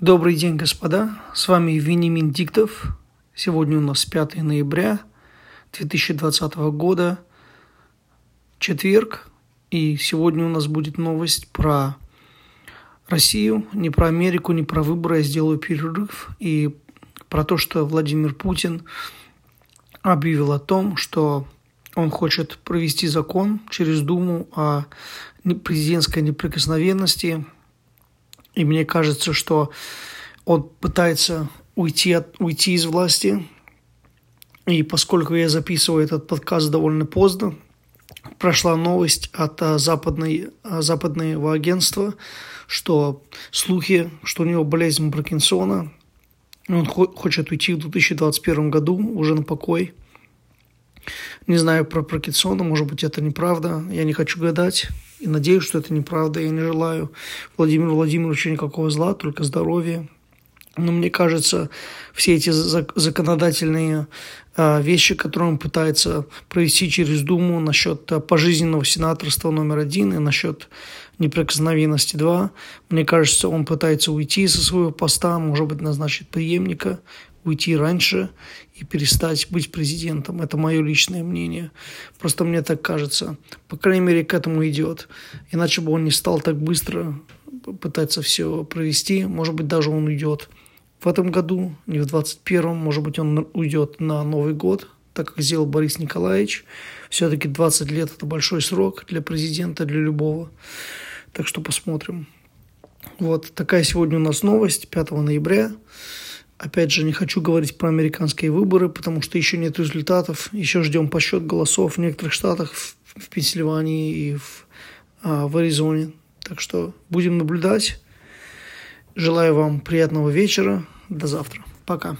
Добрый день, господа. С вами Венимин Диктов. Сегодня у нас 5 ноября 2020 года, четверг. И сегодня у нас будет новость про Россию, не про Америку, не про выборы. Я сделаю перерыв. И про то, что Владимир Путин объявил о том, что он хочет провести закон через Думу о президентской неприкосновенности – и мне кажется, что он пытается уйти, от, уйти из власти. И поскольку я записываю этот подкаст довольно поздно, прошла новость от а, западной, а, западного агентства, что слухи, что у него болезнь Паркинсона, он хочет уйти в 2021 году уже на покой. Не знаю про Паркинсона, может быть, это неправда, я не хочу гадать. И надеюсь, что это неправда. Я не желаю Владимиру Владимировичу никакого зла, только здоровья. Но мне кажется, все эти законодательные а, вещи, которые он пытается провести через Думу насчет а, пожизненного сенаторства номер один и насчет неприкосновенности два, мне кажется, он пытается уйти со своего поста, может быть, назначить преемника уйти раньше и перестать быть президентом. Это мое личное мнение. Просто мне так кажется. По крайней мере, к этому идет. Иначе бы он не стал так быстро пытаться все провести. Может быть, даже он уйдет в этом году, не в 21-м. Может быть, он уйдет на Новый год, так как сделал Борис Николаевич. Все-таки 20 лет – это большой срок для президента, для любого. Так что посмотрим. Вот такая сегодня у нас новость 5 ноября. Опять же, не хочу говорить про американские выборы, потому что еще нет результатов. Еще ждем подсчет голосов в некоторых штатах, в, в Пенсильвании и в, а, в Аризоне. Так что будем наблюдать. Желаю вам приятного вечера. До завтра. Пока.